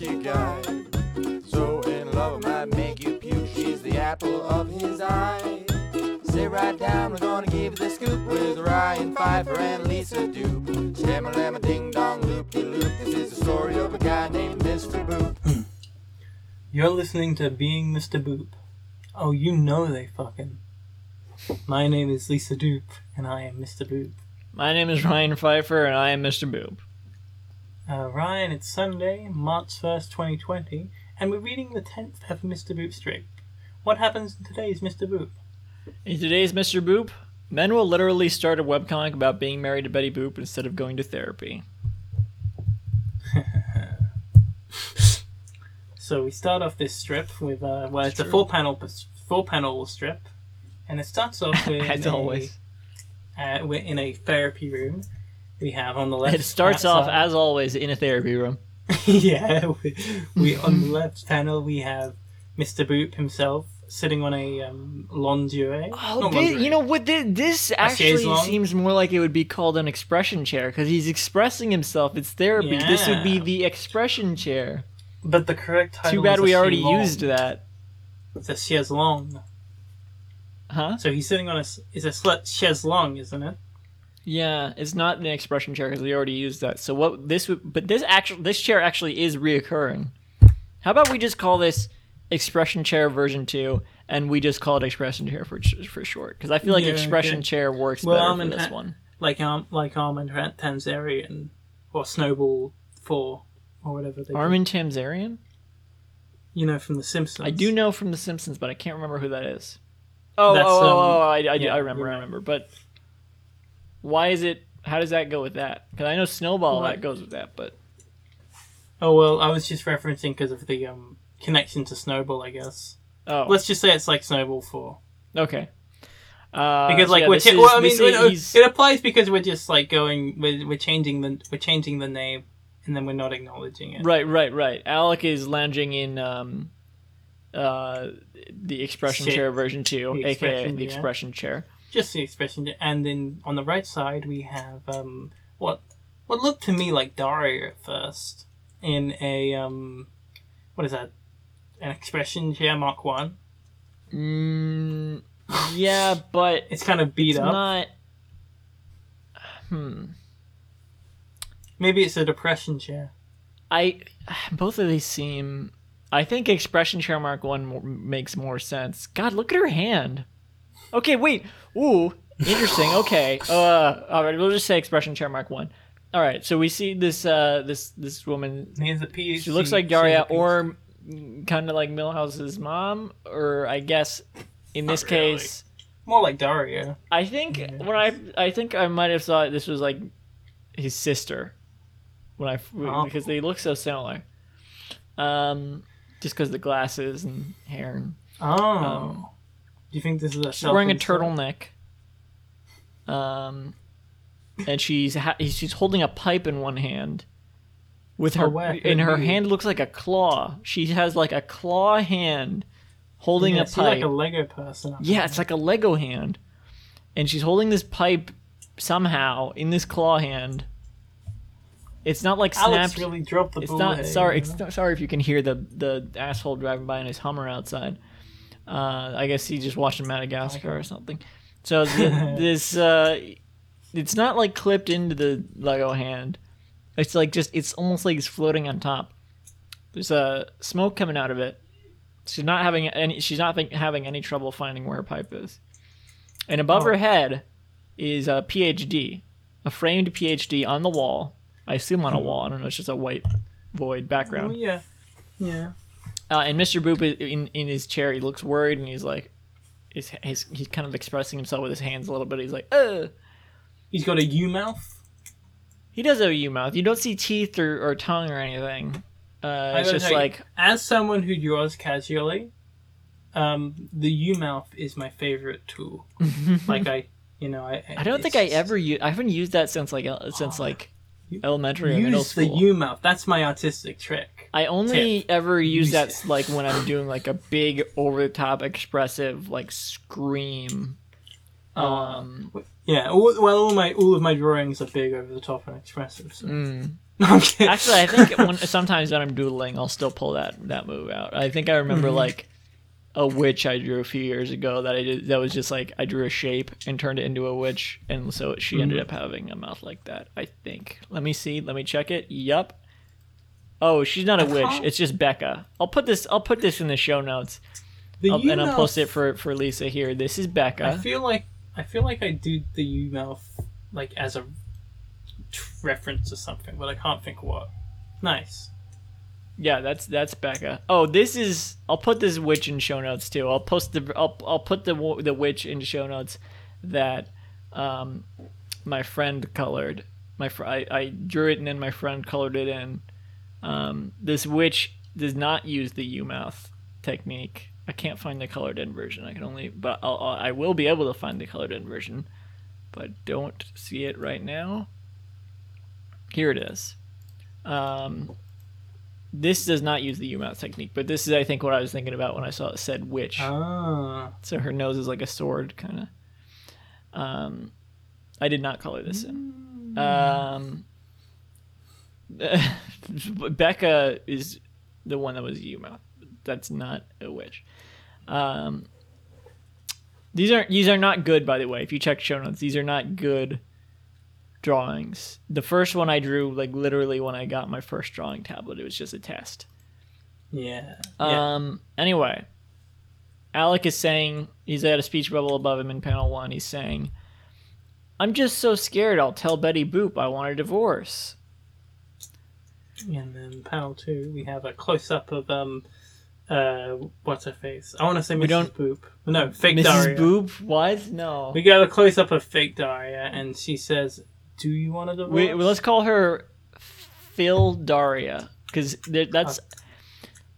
lucky guy. So in love, might make you puke. She's the apple of his eye. Sit right down, we're gonna give you the scoop with Ryan Pfeiffer and Lisa Dupe. Stamma lamma ding dong loop de loop. This is the story of a guy named Mr. Boop. You're listening to Being Mr. Boop. Oh, you know they fucking. My name is Lisa Dupe, and I am Mr. Boop. My name is Ryan Pfeiffer, and I am Mr. Boob. Uh, Ryan, it's Sunday, March 1st, 2020, and we're reading the 10th ever Mr. Boop strip. What happens in today's Mr. Boop? In today's Mr. Boop, men will literally start a webcomic about being married to Betty Boop instead of going to therapy. So we start off this strip with, uh, well, it's, a true. four panel four panel strip, and it starts off with As a- always. uh, we're in a therapy room. We have on the left. It starts off, outside- as always, in a therapy room. yeah, we, we on the left panel we have Mr. Boop himself sitting on a um. Oh, Not thi- lingerie. you know what? This, this actually seems more like it would be called an expression chair because he's expressing himself. It's therapy. This would be the expression chair. but the correct title. Too bad we already used that, It's a chaise longue. huh? So he's sitting on a. It's a chaise longue, isn't it? Yeah, it's not an expression chair because we already used that. So what this would, but this actual this chair actually is reoccurring. How about we just call this expression chair version two, and we just call it expression chair for for short? Because I feel like Yeah, expression okay. chair works Well, better I'm for this ha- one. Like um, like Armin Tan- Tanzarian or Snowball Four or whatever they. do. Armin Tamzarian. You know from The Simpsons. I do know from The Simpsons, but I can't remember who that is. Oh, That's, oh, oh, um, oh, I, I, yeah, I remember, you I remember. But why is it? How does that go with that? Because I know Snowball What? that goes with that, but Oh well, I was just referencing because of the um connection to Snowball, I guess. oh, Let's just say it's like Snowball Four. okay. Uh, because like yeah, we're cha- is- well, I mean, is- he's- it applies because we're just like going, we're, we're changing the we're changing the name, and then we're not acknowledging it. Right, right, right. Alec is lounging in um, uh, the expression Shit. chair version two, The aka the yeah. expression chair. Just the expression, and then on the right side we have um what what looked to me like Dario at first in a um what is that an expression chair Mark One. Mm, yeah, but It's kind of beat it's up. not. Hmm. Maybe it's a depression chair. I both of these seem. I think expression chair mark one makes more sense. God, look at her hand. Okay, wait. Ooh, interesting. Okay. Uh, all right. We'll just say expression chair mark one. All right. So we see this uh this this woman. Here's a PhD. She looks like Daria, or kind of like Milhouse's mom, or I guess in this Not really. case, more like Dario. I think when I I think I might have thought this was like his sister when I Oh. because they look so similar. Um, just because the glasses and hair. And, Oh. Do you think this is a she's wearing a turtleneck. Um, and she's ha- she's holding a pipe in one hand. With her Oh, wow, could in her hand looks like a claw. She has like a claw hand holding Yeah, a pipe. like a Lego person. Yeah, it's like a Lego hand. And she's holding this pipe somehow in this claw hand. It's not like Alex really dropped the it's not sorry. It's not, sorry if you can hear the the asshole driving by in his Hummer outside. Uh, I guess he just watched Madagascar or something. So the, this uh, it's not like clipped into the Lego hand. It's like just it's almost like it's floating on top. There's a smoke coming out of it. She's not having any. She's not having any trouble finding where her pipe is. And above Oh. her head is a PhD, a framed PhD on the wall. I assume on a wall. I don't know. It's just a white void background. Oh, background. yeah. Yeah. Uh, and Mr. Boop is in in his chair. He looks worried, and he's like, his, his he's kind of expressing himself with his hands a little bit. He's like, uh. He's got a U mouth. He does have a U mouth. You don't see teeth or, or tongue or anything. Uh, I just like as someone who draws casually, um, the U mouth is my favorite tool. like I, you know, I. I don't think I ever use. I haven't used that since like since like You- elementary or middle use the. U mouth. That's my artistic trick. I only ever use that like when I'm doing like a big over the top expressive like scream. Um, Yeah. All, well, all my all of my drawings are big, over the top, and expressive. So. mm. Actually, I think when, sometimes when I'm doodling, I'll still pull that that move out. I think I remember like a witch I drew a few years ago that I did. That was just like I drew a shape and turned it into a witch, and so she ended up having a mouth like that. I think. Let me see. Let me check it. Yup. Oh, she's not a witch. can't- It's just Becca. I'll put this. I'll put this in the show notes, the I'll- and I'll post it for for Lisa here. This is Becca. I Becca. feel like I feel like I do the U mouth like as a t- reference to something, but I can't think what. Nice. Yeah, that's that's Becca. Oh, this is. I'll put this witch in show notes too. I'll post the. I'll I'll put the the witch in show notes that um my friend colored. My fr- I I drew it and then my friend colored it in. Um, this witch does not use the U mouth technique. I can't find the colored in version. I can only, but I'll, I'll, be able to find the colored in version, but don't see it right now. Here it is. Um, this does not use the U mouth technique, but this is, I think, what I was thinking about when I saw it said witch. Ah. So her nose is like a sword, kind of. Um, I did not color this in. Um, Becca is the one that was mouth. That's not a witch. Um, these are these are not good, by the way. If you check show notes, these are not good drawings. The first one I drew, like literally when I got my first drawing tablet, it was just a test. Yeah. yeah. Um. Anyway, Alec is saying he's at a speech bubble above him in panel one. He's saying, "I'm just so scared. I'll tell Betty Boop I want a divorce." And then panel two, we have a close up of um, uh, what's her face? I want to say Mrs. We don't- Boop. No, fake Mrs. Daria. Boop, what? No. We got a close up of fake Daria, and she says, "Do you want a divorce?" We, well, let's call her Phil Daria because that's.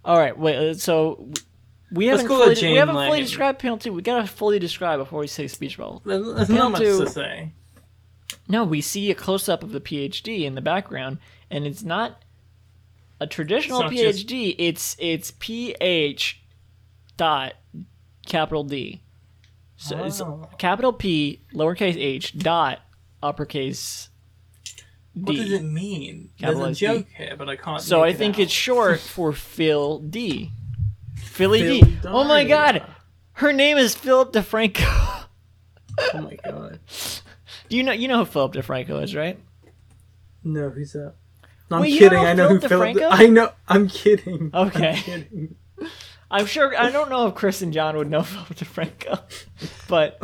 All right. Wait. uh, So we haven't fully, we haven't fully described panel two. We gotta fully describe before we say speech bubble. There's, there's Panel not much two- to say. No, we see a close up of the PhD in the background, and it's not a traditional It's not just- PhD. It's it's PH dot capital D. So it's Oh. capital P lowercase h dot uppercase D. What does it mean? Capital There's a S D. joke here, but I can't. So I think out. it's short for Phil D. Philly Phil D. Oh my God, her name is Philip DeFranco. Oh my god. Do you know you know who Philip DeFranco is, right? No, who's that? No, I'm Wait, kidding. I know who Philip. DeFranco? I know. I'm kidding. Okay. I'm kidding. I'm sure. I don't know if Chris and John would know Philip DeFranco, but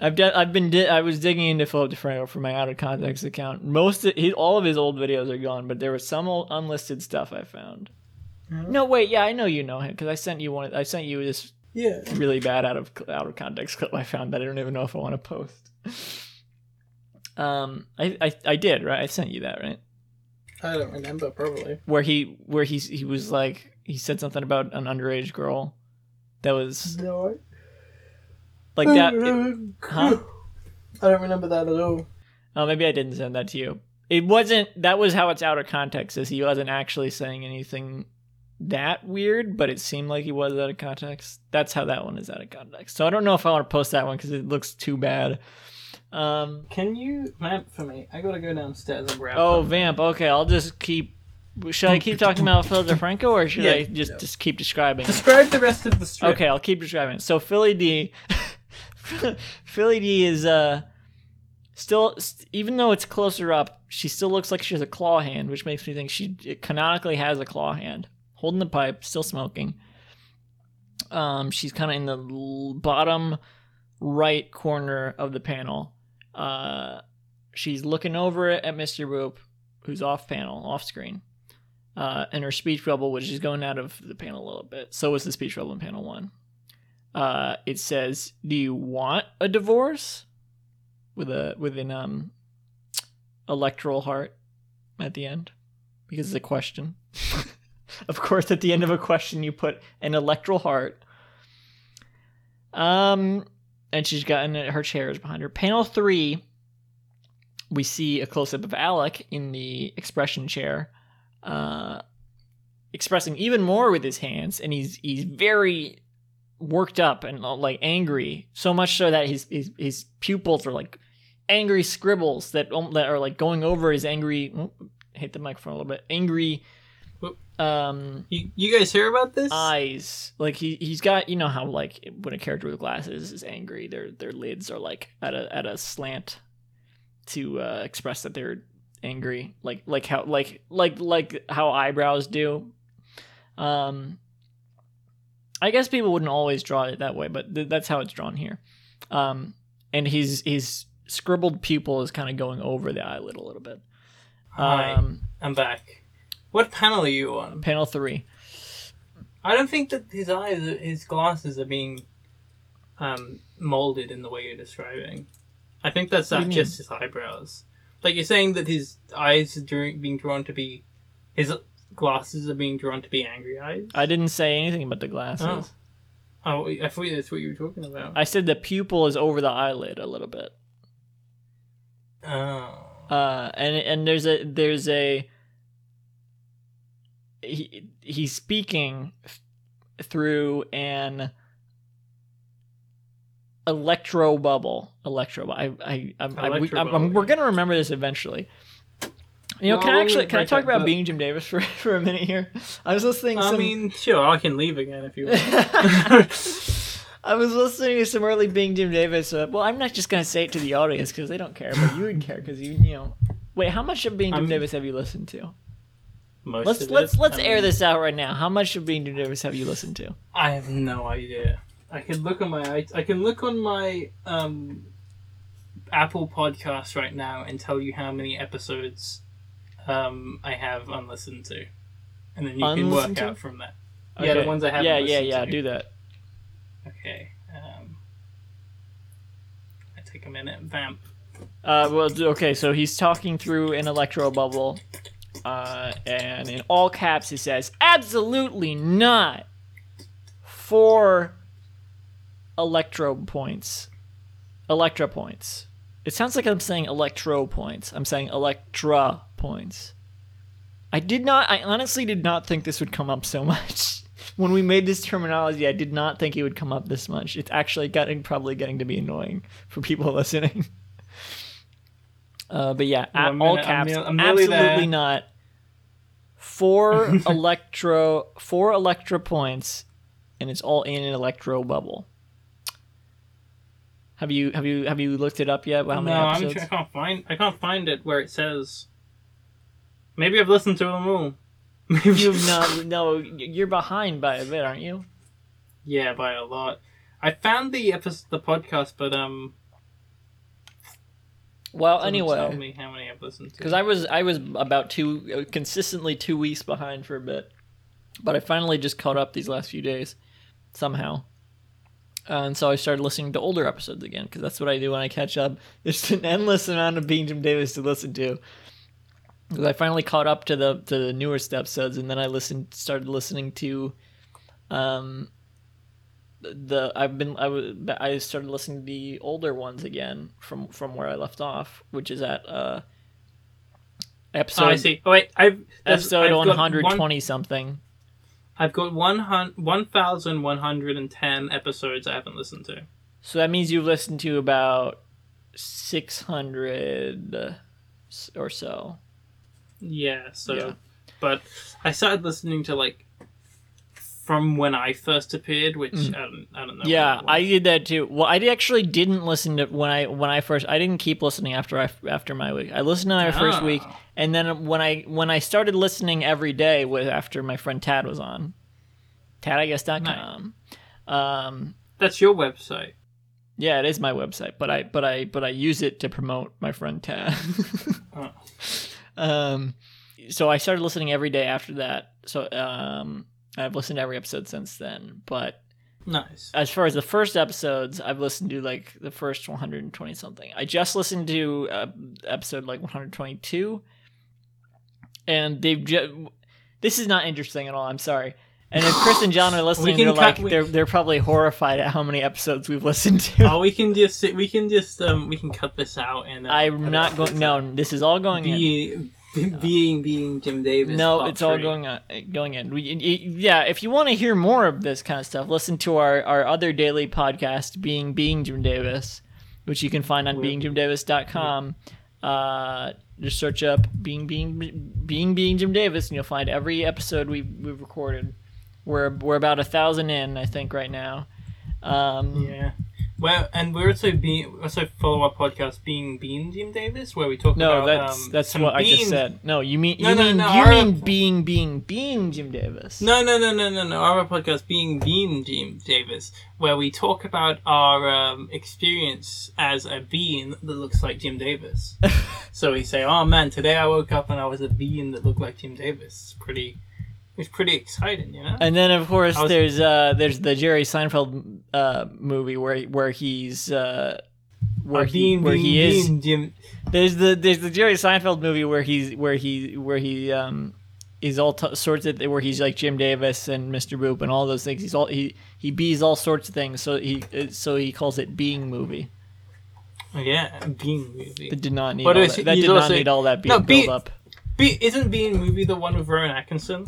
I've done. I've been. Di- I was digging into Philip DeFranco for my out of context account. Most, of, he, all of his old videos are gone, but there was some old unlisted stuff I found. No, wait. Yeah, I know you know him because I sent you one. I sent you this Yeah. really bad out of out of context clip I found that I don't even know if I want to post. Um, I, I I did right. I sent you that right I don't remember. Probably. where he where he he was like he said something about an underage girl that was No. like I, that. it- huh? I don't remember that at all. Oh, maybe I didn't send that to you. It wasn't. That was how it's out of context. Is he wasn't actually saying anything that weird, but it seemed like he was out of context. That's how that one is out of context. So I don't know if I want to post that one because it looks too bad. Um. Can you vamp for me? I gotta go downstairs and grab. Oh, vamp. Okay, I'll just keep. Should I keep talking about Phil DeFranco or should Yeah. I just just keep describing? it? Describe the rest of the strip. Okay, I'll keep describing. it. So Philly D, Philly D is uh still st- even though it's closer up, she still looks like she has a claw hand, which makes me think she canonically has a claw hand, holding the pipe, still smoking. Um, she's kind of in the l- bottom right corner of the panel. Uh, she's looking over it at Mr. Boop, who's off panel, off screen uh, and her speech bubble, which is going out of the panel a little bit. So was the speech bubble in panel one. Uh, it says, "Do you want a divorce?" with a with an um electoral heart at the end because it's a question. of course, at the end of a question, you put an electoral heart. Um, and she's gotten her chairs behind her. Panel three, we see a close up of Alec in the expression chair uh, expressing even more with his hands, and he's he's very worked up and uh, like angry, so much so that his his, his pupils are like angry scribbles that um, that are like going over his angry hit the microphone a little bit. Angry. Um You, you guys hear about this? eyes. Like he he's got you know how like when a character with glasses is angry, their their lids are like at a at a slant to uh, express that they're angry. Like like how like like like how eyebrows do. Um I guess people wouldn't always draw it that way, but th- that's how it's drawn here. Um and his his scribbled pupil is kind of going over the eyelid a little bit. Hi, Um I'm back. What panel are you on? panel 3. I don't think that his eyes, his glasses are being um, molded in the way you're describing. I think that's not just his eyebrows. Like you're saying that his eyes are being drawn to be, his glasses are being drawn to be angry eyes. I didn't say anything about the glasses. Oh. Oh, I thought that's what you were talking about. I said the pupil is over the eyelid a little bit. oh. Uh, and and there's a there's a he he's speaking through an electro bubble. Electro. I I I'm, I, I'm, I'm, we're gonna remember this eventually. You know, Well, can I actually can I talk about being Jim Davis for for a minute here? I was listening. I some, mean, sure, I can leave again if you want. I was listening to some early Being Jim Davis. Uh, well, I'm not just gonna say it to the audience because they don't care, but you would care because you you know. Wait, how much of Being Jim I'm- Davis have you listened to? Most Let's let's let's I air mean, this out right now. How much of Being Davis have you listened to? I have no idea. I can look on my I, I can look on my um Apple podcast right now and tell you how many episodes um I have unlistened to. And then you can work to? out from that. Yeah, the ones I haven't Yeah, yeah, yeah. to. Do that. Okay. Um I take a minute. Vamp. Uh, well, okay. So he's talking through an electro bubble, uh, and in all caps he says, "Absolutely not." Four electro points. Electra points. It sounds like I'm saying electro points. I'm saying electra points. I did not. I honestly did not think this would come up so much. When we made this terminology, I did not think it would come up this much. It's actually getting probably getting to be annoying for people listening. Uh, but yeah, Well, at I'm all I'm caps, I'm nearly absolutely there. not. Four electro, four electro points, and it's all in an electro bubble. Have you have you have you looked it up yet? How many no, I'm tr- I can't find I can't find it where it says. Maybe I've listened to them all. Maybe You've not. No, you're behind by a bit, aren't you? Yeah, by a lot. I found the episode, the podcast, but um. Well, doesn't tell anyway, me how many I've listened to. because I was I was about two uh, consistently two weeks behind for a bit, but I finally just caught up these last few days, somehow. Uh, and so I started listening to older episodes again because that's what I do when I catch up. There's an endless amount of Being Jim Davis to listen to. 'Cause I finally caught up to the to the newest episodes, and then I listened started listening to, um, the I've been I was I started listening to the older ones again from from where I left off, which is at uh episode oh, I see. Oh wait, I've episode I've got 120 something. I've got one 1,110 episodes I haven't listened to. So that means you've listened to about 600 or so. Yeah, so. Yeah. But I started listening to, like, from when I first appeared, which I, don't, I don't know. Mm. Yeah, I did that too. Well, I actually didn't listen to when I when I first. I didn't keep listening after I after my week. I listened to my first Oh. week, and then when I when I started listening every day with after my friend Tad was on, tadaguess.com. Um, That's your website. yeah, it is my website, but I but I but I use it to promote my friend Tad. Oh. um, so I started listening every day after that. So um, I've listened to every episode since then. But Nice. as far as the first episodes, I've listened to like the first 120 something. I just listened to uh, episode like 122, and they've just. This is not interesting at all. I'm sorry. And if Chris and John are listening, they're cut- like we- they're they're probably horrified at how many episodes we've listened to. oh, we can just we can just um we can cut this out and uh, I'm not going. No, this is all going in. Being being Jim Davis. No, it's all going on, going in. We, yeah, if you want to hear more of this kind of stuff, listen to our, our other daily podcast, being Being Jim Davis, which you can find on beingjimdavis.com. Uh, Just search up being being being being Jim Davis, and you'll find every episode we we've recorded. We're we're about a thousand in, I think, right now. Um, Yeah. Well, and we're also being also follow our podcast being Being Jim Davis, where we talk no, about that's um, that's what I just said. No, you mean No, you no, mean no, you our- mean being being being Jim Davis. No, no, no, no, no, no. Our podcast being Bean Jim Davis, where we talk about our um, experience as a being that looks like Jim Davis. so we say, "Oh man, today I woke up and I was a being that looked like Jim Davis." It's pretty. It was pretty exciting, you know. And then of course was- there's uh there's the Jerry Seinfeld uh movie where where he's uh where Uh, he being, where being, he is being there's the there's the Jerry Seinfeld movie where he's where he where he um is all t- sorts of where he's like Jim Davis and Mr. Boop and all those things. He's all he he bees all sorts of things. So he so he calls it being movie. Yeah, Bean movie. That did not need But all that, that did not need all that be- No, Be- build up. Be- isn't being movie the one with Rowan Atkinson?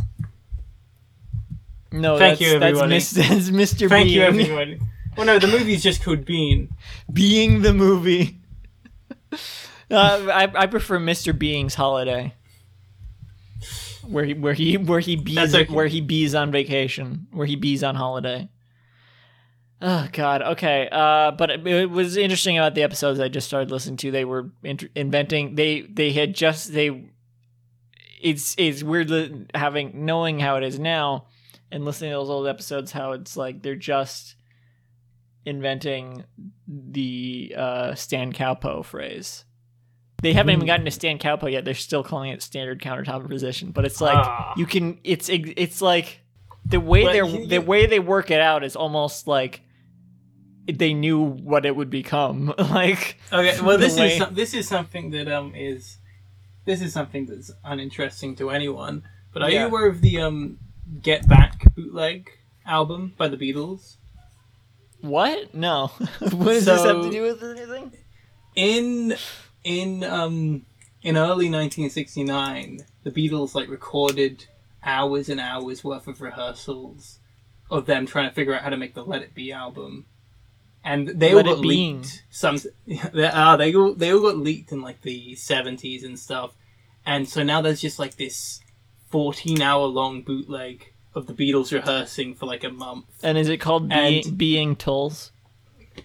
No, Thank that's, you, that's, everybody. Mis- that's Mr. Thank Bean. you, everyone. Well, no, the movie's just called Bean. Being the movie. uh, I I prefer Mr. Being's Holiday. Where he where he where he bees That's okay. where he bees on vacation, where he bees on holiday. Oh God. Okay. Uh, but it, it was interesting about the episodes I just started listening to. They were int- inventing. They they had just they. It's it's weird having knowing how it is now, and listening to those old episodes. How it's like they're just inventing the uh, Stan Cowpo phrase. They haven't even gotten to Stan Cowpo yet. They're still calling it standard countertop position, but it's like Ah. you can. It's it's like the way they you- the way they work it out is almost like they knew what it would become. like Okay, well, this way- is some- this is something that um is this is something that's uninteresting to anyone. But are Yeah. you aware of the um Get Back bootleg album by the Beatles? what? No. what does this have to do with anything? In in um in early 1969, the Beatles like recorded hours and hours worth of rehearsals of them trying to figure out how to make the Let It Be album. And they Let all got Being. leaked. Some they, uh, they all they all got leaked in like the 70s and stuff. And so now there's just like this 14 hour long bootleg of the Beatles rehearsing for like a month. And is it called And- being, being Tulls?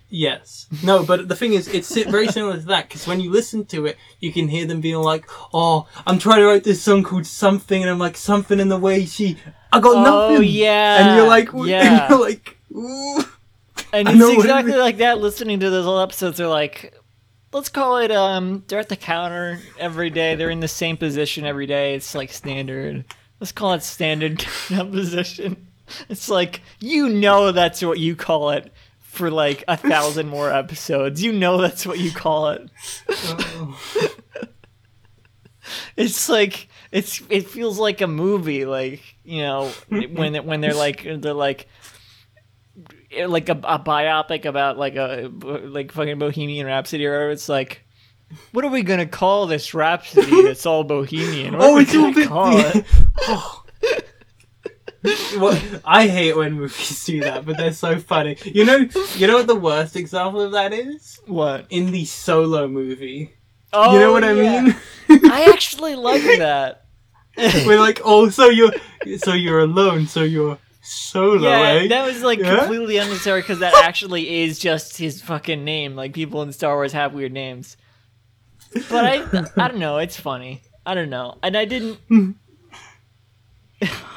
Yes. No, but the thing is, it's very similar to that because when you listen to it, you can hear them being like, "Oh, I'm trying to write this song called something," and I'm like, "Something in the way she, I got Oh, nothing." yeah, And you're like, yeah. and you're like, Ooh. And it's know what it exactly like that. Listening to those old episodes, they're like, let's call it. Um, they're at the counter every day. They're in the same position every day. It's like standard. Let's call it standard position. It's like you know that's what you call it for like a thousand more episodes. You know that's what you call it. It's like it's it feels like a movie, like you know when when they're like they're like Eh, like a, a biopic about like a like fucking Bohemian Rhapsody or. It's like. What are we gonna call this Rhapsody that's all Bohemian? What Oh, it's all bit- call it? Oh. well, I hate when movies do that, but they're so funny. You know, you know what the worst example of that is What? in the Solo movie. Oh, you know oh, what I yeah. mean? I actually like that. We're like, oh, so you're so you're alone, so you're solo, Yeah, eh? that was like Yeah? completely unnecessary because that actually is just his fucking name. Like people in Star Wars have weird names, but I, I don't know. It's funny. I don't know, and I didn't.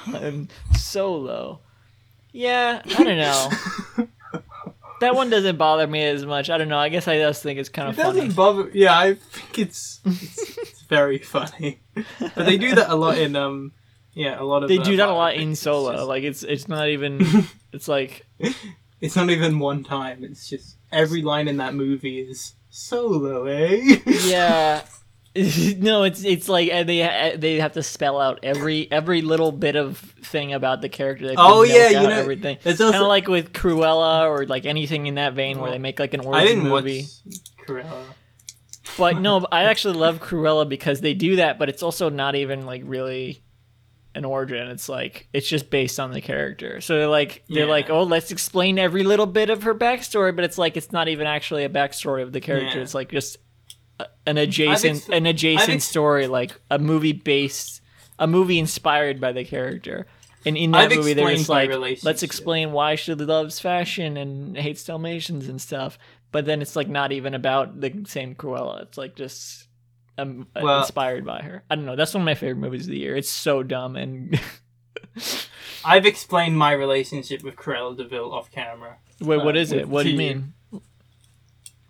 I'm solo. Yeah, I don't know. That one doesn't bother me as much. I don't know. I guess I just think it's kind of It doesn't bother. Yeah, I think it's it's, it's very funny, but they do that a lot in um, yeah, a lot of They uh, do that a lot in solo. just- Like it's it's not even. It's like it's not even one time. It's just every line in that movie is solo, eh? yeah no it's it's like uh, they uh, they have to spell out every every little bit of thing about the character they Oh, yeah, you know, everything It's kind also of like with Cruella or like anything in that vein where they make like an I origin didn't movie watch Cruella. but no I actually love Cruella because they do that but it's also not even like really an origin it's like it's just based on the character so they're like they're Yeah. like oh let's explain every little bit of her backstory but it's like it's not even actually a backstory of the character Yeah. it's like just an adjacent ex- an adjacent ex- story, like a movie based, a movie inspired by the character. And in that I've movie, they're just like, let's explain why she loves fashion and hates Dalmatians and stuff. But then it's like not even about the same Cruella. It's like just um, Well- inspired by her. I don't know. That's one of my favorite movies of the year. It's so dumb and I've explained my relationship with Cruella de Vil off camera. wait, what Uh, is it? What do you mean?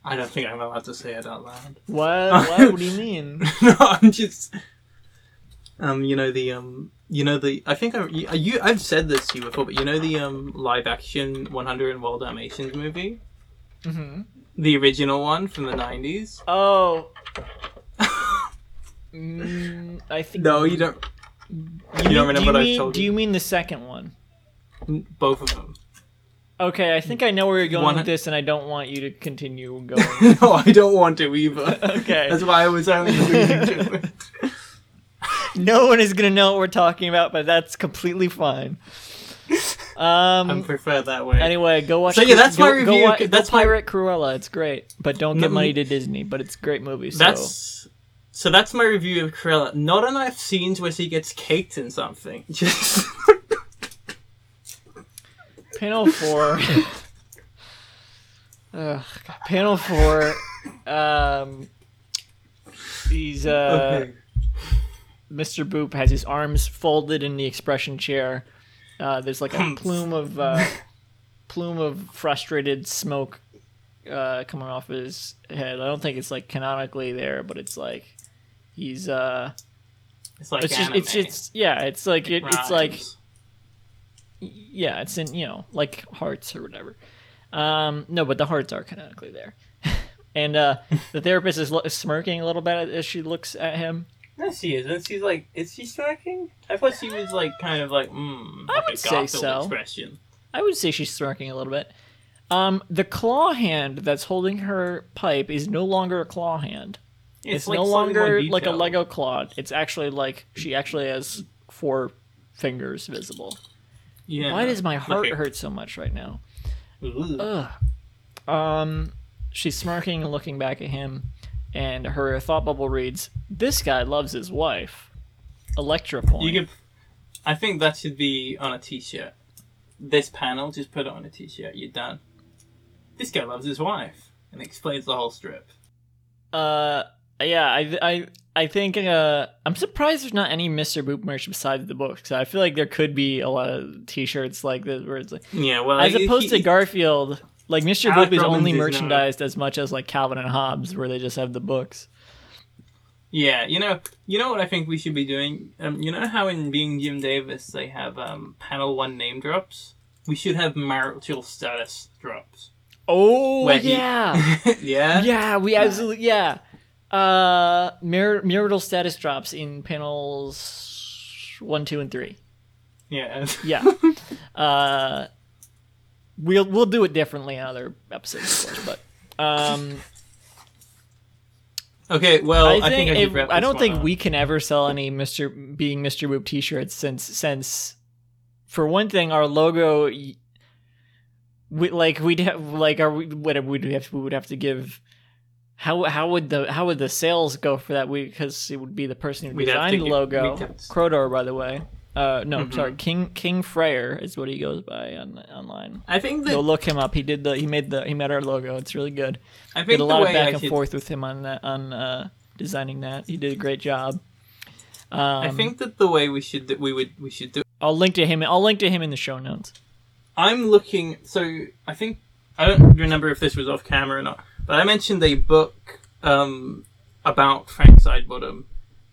I don't think I'm allowed to say it out loud. What? what? What do you mean? no, I'm just. Um, you know the um, you know the. I think I you, you I've said this to you before, but you know the um live action 100 Wild Dalmatians movie, hmm the original one from the 90s. Oh. Mm, I think. No, you don't. You, don't mean- remember do you what I told you. Do you? you mean the second one? Both of them. Okay, I think I know where you're going One- with this, and I don't want you to continue going. no, I don't want to either. Okay. That's why I was only alluding it. no one is gonna know what we're talking about, but that's completely fine. I Um. prefer that way. Anyway, go watch. So, yeah, that's go, my Go, review. wa- That's that's my- Pirate Cruella. It's great, but don't get No, money to Disney. But it's a great movie. So. That's so. That's my review of Cruella. Not enough scenes where she gets caked in something. Just Panel four. Ugh, panel four. Um, he's uh, Mr. Boop has his arms folded in the expression chair. Uh, there's like a plume of uh, plume of frustrated smoke uh, coming off his head. I don't think it's like canonically there, but it's like he's uh, It's like it's just it's it's yeah, it's like it, it's like yeah, it's in you know like hearts or whatever. Um, no, but the hearts are canonically there. and uh, the therapist is lo- smirking a little bit as she looks at him. No, she isn't. She's like, is she smirking? I thought she was like, kind of like, mm, I like would say so. expression. I would say she's smirking a little bit. Um, the claw hand that's holding her pipe is no longer a claw hand. It's, like no longer like a. Lego claw. It's actually like she actually has four fingers visible. Yeah. Why does my heart Okay. hurt so much right now? Ugh. Ugh. Um, she's smirking and looking back at him, and her thought bubble reads, "This guy loves his wife." Electra point. You could. I think that should be on a T-shirt. This panel, just put it on a T-shirt. You're done. This guy loves his wife, and explains the whole strip. Uh, yeah, I, I, I think. Uh, I'm surprised there's not any Mr. Boop merch besides the books. I feel like there could be a lot of T-shirts like this where it's like, Yeah, well, as he- opposed to Garfield. Like Mr. Alec Boop is Robbins only is not- merchandised as much as like Calvin and Hobbes, where they just have the books. Yeah, you know, you know what I think we should be doing. Um, you know how in Being Jim Davis they have um, panel one name drops. We should have marital status drops. Oh Where he- yeah. yeah. Yeah, we absolutely yeah. Uh, mar- marital status drops in panels one, two, and three. Yeah. Yeah. uh, we'll we'll do it differently in other episodes, of course, but um, Okay. Well, I I think, think I, if- wrap I don't think up. we can ever sell any Mister being Mister Boop T-shirts since since for one thing our logo. We like we'd have like are we what would we have we would have to give. How, how would the how would the sales go for that week? Because it would be the person who designed the logo, we'd have to- Crodor, by the way. Uh, no, Mhm. sorry, King King Freyer is what he goes by on online. I think that Go look him up. He did the he made the he made our logo. It's really good. I think Did a lot of back I and forth with him on that on uh, designing that. He did a great job. Um, I think that the way we should do, we would we should do. I'll link to him. I'll link to him in the show notes. I'm looking. So I think I don't remember if this was off camera or not, but I mentioned a book um, about Frank Sidebottom,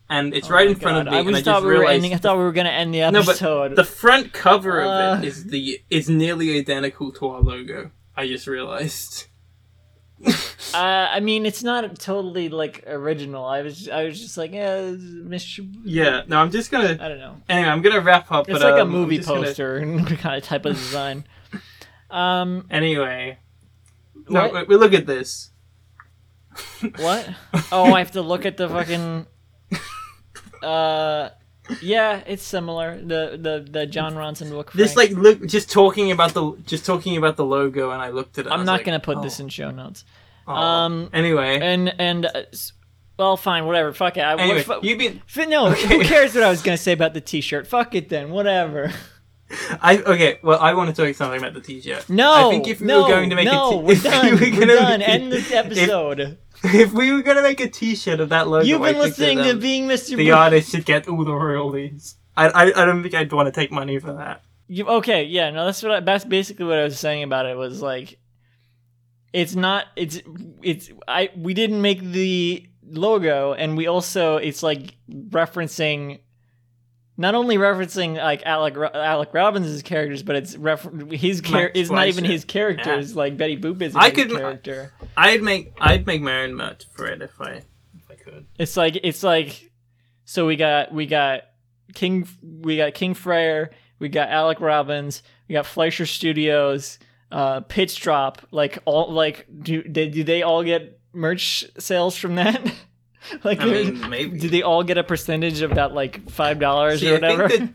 and it's right in front of me, Oh I and I was thought just we were realized. ending. I thought we were gonna end the episode. no, but the front cover of Uh. it is the is nearly identical to our logo. I just realized. uh, I mean, it's not totally like original. I was I was just like, yeah, Mr. Yeah. No, I'm just gonna. I don't know. Anyway, I'm gonna wrap up. It's but, like a um, I'm movie just gonna- poster kind of type of design. Um, Anyway. No, What? wait, look at this. what? Oh, I have to look at the fucking. Uh, yeah, it's similar. The the the Jon Ronson book. This like look just talking about the just talking about the logo, and I looked at it. I'm not like, gonna put oh, this in show notes. oh. Um, Anyway, and and uh, Well, fine, whatever. Fuck it. I, Anyway, what, you've been no, who cares what I was gonna say about the T-shirt? Fuck it then. Whatever. I okay. Well, I want to tell you something about the T-shirt. No. I think if we no, were going to make no, a t- we're if we done. were We're gonna done. make- End this if- episode. If we were gonna make a T-shirt of that logo, You've been listening to Being Mr. the Bro- artist should get all the royalties. I, I I don't think I'd want to take money for that. You, okay, yeah, no, that's what I, that's basically what I was saying about it was like, it's not it's it's I we didn't make the logo, and we also it's like referencing, not only referencing like Alec Alec Robbins' characters, but it's refer- his char- Max is not even Fleischer. his characters. Like Betty Boop is I his could- character. I'd make I'd make my own merch for it if I if I could. It's like it's like so we got we got King we got King Freyr, we got Alec Robbins, we got Fleischer Studios, uh Pitch Drop, like all like do they do they all get merch sales from that? like I mean, maybe. do they all get a percentage of that like five dollars or I think whatever? that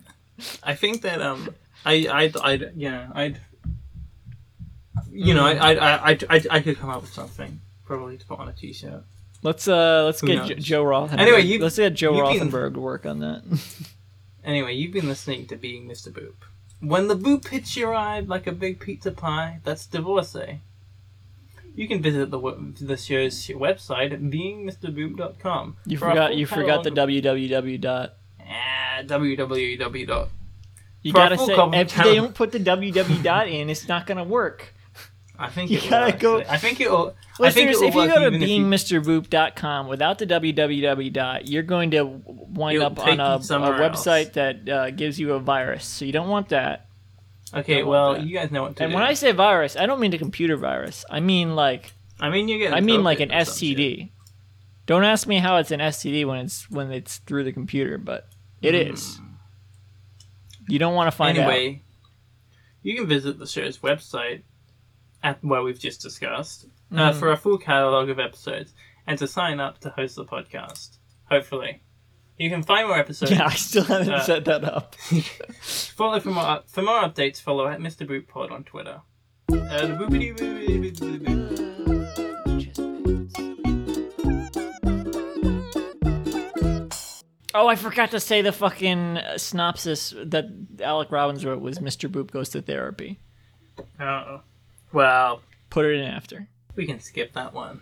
I think that um I I'd, I'd yeah I'd you know I I I I I could come up with something probably to put on a T-shirt. let's uh let's Who get knows? Joe Rothenberg. Anyway, you- let's get Joe Rothenberg to work on that. Anyway, you've been listening to Being Mr. Boop. When the boop hits your eye like a big pizza pie, that's divorcee. You can visit the the show's website at beingmrboop.com. You for forgot you forgot the www dot. Ah, www. dot- You For gotta say if they don't put the www dot in, it's not gonna work. I think You gotta go- actually. I think it will. I think Listeners, if you go to even if you- beingmrboop.com without the www dot, you're going to wind It'll up on a, a else. website that uh, gives you a virus. So you don't want that. Okay, well, that. you guys know what to And do. when I say virus, I don't mean a computer virus. I mean like I mean, you get. I mean like an STD. Don't ask me how it's an STD when it's when it's through the computer, but it is. You don't want to find out. Hmm. Anyway, you can visit the show's website at where we've just discussed uh, Mm-hmm. for a full catalog of episodes and to sign up to host the podcast. Hopefully, you can find more episodes. Yeah, I still haven't Uh, set that up. follow for more for more updates. Follow at Mr. Boot Pod on Twitter. Uh. Oh, I forgot to say the fucking synopsis that Alec Robbins wrote was Mr. Boop goes to therapy. Oh, well, Put it in after. we can skip that one.